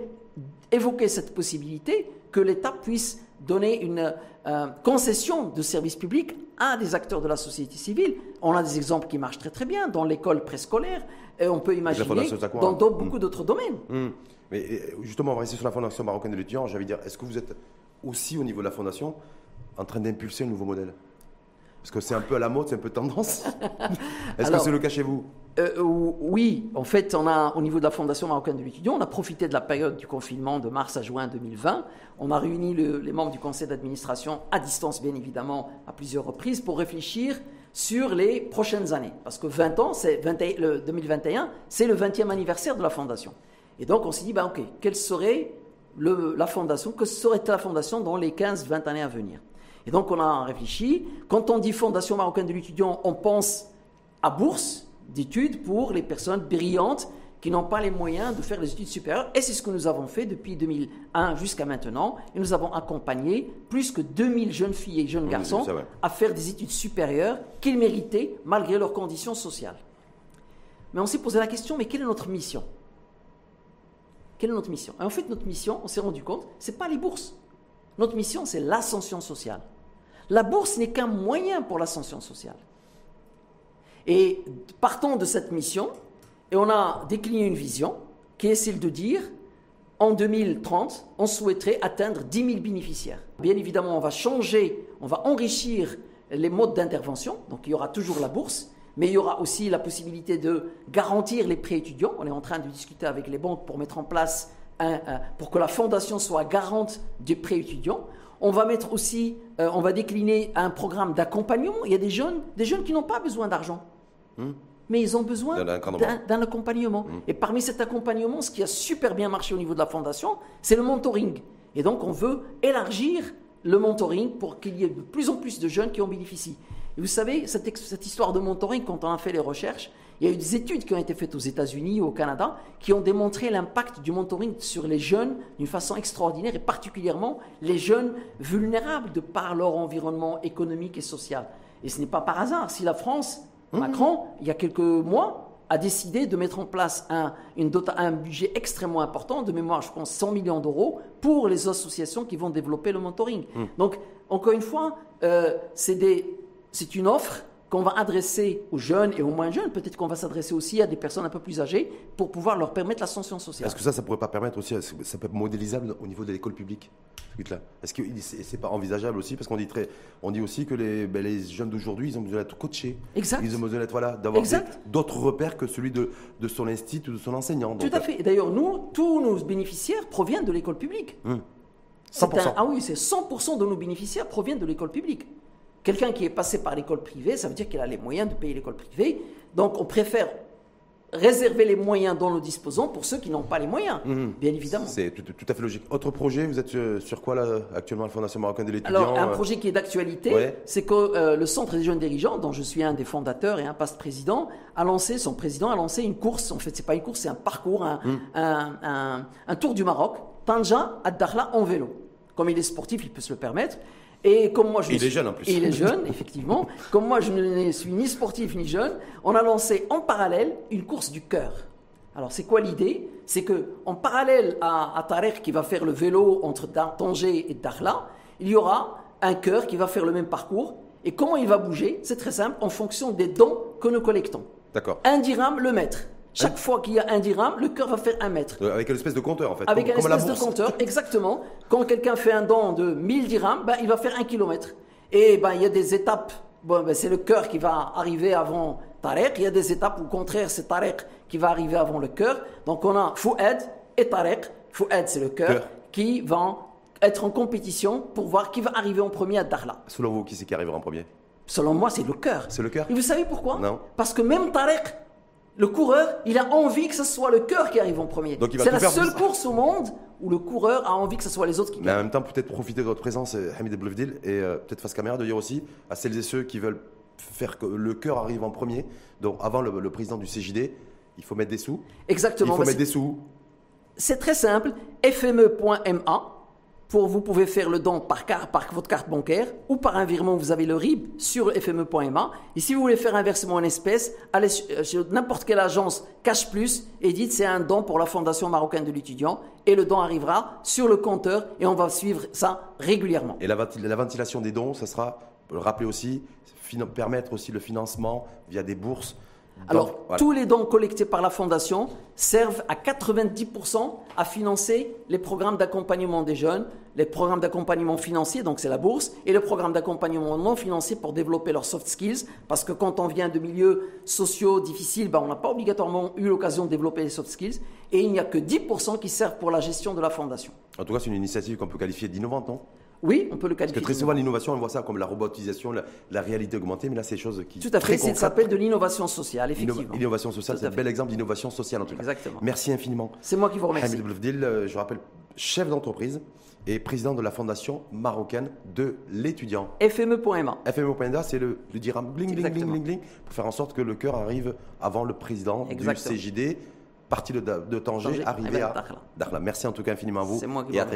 évoquer cette possibilité que l'État puisse donner une euh, concession de services publics à des acteurs de la société civile. On a des exemples qui marchent très très bien dans l'école préscolaire et on peut imaginer dans, beaucoup d'autres domaines. Mmh. Mais justement, on va rester sur la Fondation marocaine de l'étudiant. J'avais dire, est-ce que vous êtes aussi au niveau de la Fondation en train d'impulser un nouveau modèle? Parce que c'est un peu à la mode, c'est un peu tendance. est-ce que c'est le cas chez vous? euh, oui, en fait, on a, au niveau de la Fondation marocaine de l'étudiant, on a profité de la période du confinement de mars à juin 2020. On a réuni les membres du conseil d'administration à distance, bien évidemment, à plusieurs reprises pour réfléchir sur les prochaines années. Parce que 20 ans, c'est 2021, c'est le 20e anniversaire de la Fondation. Et donc, on s'est dit, bah, OK, quelle serait la Fondation, que serait la Fondation dans les 15-20 années à venir? Et donc, on a réfléchi. Quand on dit Fondation marocaine de l'étudiant, on pense à bourse, d'études pour les personnes brillantes qui n'ont pas les moyens de faire les études supérieures. Et c'est ce que nous avons fait depuis 2001 jusqu'à maintenant. Et nous avons accompagné plus que 2000 jeunes filles et jeunes garçons à faire des études supérieures qu'ils méritaient malgré leurs conditions sociales. Mais on s'est posé la question, mais quelle est notre mission? Quelle est notre mission? En fait, notre mission, on s'est rendu compte, ce n'est pas les bourses. Notre mission, c'est l'ascension sociale. La bourse n'est qu'un moyen pour l'ascension sociale. Et partons de cette mission, et on a décliné une vision qui est celle de dire, en 2030, on souhaiterait atteindre 10 000 bénéficiaires. Bien évidemment, on va changer, on va enrichir les modes d'intervention, donc il y aura toujours la bourse, mais il y aura aussi la possibilité de garantir les prêts étudiants. On est en train de discuter avec les banques pour mettre en place un, pour que la fondation soit garante des prêts étudiants. On va mettre aussi, euh, on va décliner un programme d'accompagnement. Il y a des jeunes, des jeunes qui n'ont pas besoin d'argent, hmm. mais ils ont besoin d'un accompagnement. Hmm. Et parmi cet accompagnement, ce qui a super bien marché au niveau de la fondation, c'est le mentoring. Et donc, on veut élargir le mentoring pour qu'il y ait de plus en plus de jeunes qui en bénéficient. Et vous savez, cette, histoire de mentoring, quand on a fait les recherches, il y a eu des études qui ont été faites aux États-Unis ou au Canada qui ont démontré l'impact du mentoring sur les jeunes d'une façon extraordinaire et particulièrement les jeunes vulnérables de par leur environnement économique et social. Et ce n'est pas par hasard si la France, mmh. Macron, il y a quelques mois, a décidé de mettre en place un, une un budget extrêmement important, de mémoire, je pense 100 millions d'euros, pour les associations qui vont développer le mentoring. Mmh. Donc, encore une fois, euh, c'est des c'est une offre qu'on va adresser aux jeunes et aux moins jeunes. Peut-être qu'on va s'adresser aussi à des personnes un peu plus âgées pour pouvoir leur permettre l'ascension sociale. Est-ce que ça, ça pourrait pas permettre aussi, ça peut être modélisable au niveau de l'école publique Est-ce que c'est pas envisageable aussi? Parce qu'on dit, très, on dit aussi que les, ben, les jeunes d'aujourd'hui, ils ont besoin d'être coachés. Exact. Ils ont besoin d'être, voilà, d'avoir d'autres repères que celui de, de son institut ou de son enseignant. Tout à fait. D'ailleurs, nous, tous nos bénéficiaires proviennent de l'école publique. 100%. Hum. ah oui, c'est 100% de nos bénéficiaires proviennent de l'école publique. Quelqu'un qui est passé par l'école privée, ça veut dire qu'il a les moyens de payer l'école privée. Donc on préfère réserver les moyens dont nous disposons pour ceux qui n'ont pas les moyens, mhm. bien évidemment. C'est tout, à fait logique. Autre projet, vous êtes euh, sur quoi là actuellement la Fondation marocaine de l'étudiant Alors un euh projet qui est d'actualité, c'est que euh, le Centre des jeunes dirigeants, dont je suis un des fondateurs et un past président, a lancé, son président a lancé une course, en fait c'est pas une course, c'est un parcours, un, mhm. un, tour du Maroc, Tanja à Dakhla en vélo. Comme il est sportif, il peut se le permettre. Et comme moi, je il est jeune en plus. il est jeune, effectivement. comme moi, je ne suis ni sportif ni jeune, on a lancé en parallèle une course du cœur. Alors, c'est quoi l'idée? C'est que en parallèle à, à Tarek qui va faire le vélo entre Tanger et Dakhla, il y aura un cœur qui va faire le même parcours. Et comment il va bouger? C'est très simple, en fonction des dons que nous collectons. D'accord. Un dirham le mètre. Chaque fois qu'il y a un dirham, le cœur va faire un mètre. Euh, avec une espèce de compteur en fait. Avec comme, une espèce de compteur, exactement. Quand quelqu'un fait un don de 1000 dirhams, ben, il va faire un kilomètre. Et ben, il y a des étapes. Bon, ben, c'est le cœur qui va arriver avant Tarek. Il y a des étapes où, au contraire, c'est Tarek qui va arriver avant le cœur. Donc on a Fouad et Tarek. Fouad, c'est le cœur, qui vont être en compétition pour voir qui va arriver en premier à Dakhla. Selon vous, qui c'est qui arrivera en premier? Selon moi, c'est le cœur. C'est le cœur? Et vous savez pourquoi? Non. Parce que même Tarek, le coureur, il a envie que ce soit le cœur qui arrive en premier. C'est la seule course au monde où le coureur a envie que ce soit les autres qui Mais en même temps, peut-être profiter de votre présence, euh, Hamid Blevdil, et euh, peut-être face caméra, de dire aussi à celles et ceux qui veulent faire que le cœur arrive en premier. Donc, avant le, président du CJD, il faut mettre des sous. Exactement. Il faut mettre des sous. C'est très simple. FME.ma pour vous pouvez faire le don par, par votre carte bancaire ou par un virement, vous avez le RIB sur fme.ma. Et si vous voulez faire un versement en espèces, allez sur, n'importe quelle agence Cash Plus et dites c'est un don pour la Fondation marocaine de l'étudiant et le don arrivera sur le compteur et on va suivre ça régulièrement. Et la, la ventilation des dons, ça sera, rappelez aussi, permettre aussi le financement via des bourses alors, tous les dons collectés par la Fondation servent à 90% à financer les programmes d'accompagnement des jeunes, les programmes d'accompagnement financier, donc c'est la bourse, et le programme d'accompagnement non financier pour développer leurs soft skills, parce que quand on vient de milieux sociaux difficiles, ben, on n'a pas obligatoirement eu l'occasion de développer les soft skills, et il n'y a que 10% qui servent pour la gestion de la Fondation. En tout cas, c'est une initiative qu'on peut qualifier d'innovante, non? Oui, on peut le qualifier. Parce que très souvent, l'innovation, on voit ça comme la robotisation, la, réalité augmentée, mais là, c'est des choses qui. Tout à fait, ça s'appelle de l'innovation sociale, effectivement. L'innovation sociale, c'est un bel exemple d'innovation sociale, en tout cas. Exactement. Merci infiniment. C'est moi qui vous remercie. Hamid Blevdil, euh, je rappelle, chef d'entreprise et président de la Fondation marocaine de l'étudiant. FME.ma. FME.ma, c'est le, le dirham bling, bling, bling, bling, bling, pour faire en sorte que le cœur arrive avant le président du CJD parti de, de Tanger, Tanger, arrivé à Dakhla. Merci en tout cas infiniment à vous. C'est moi qui et à vous très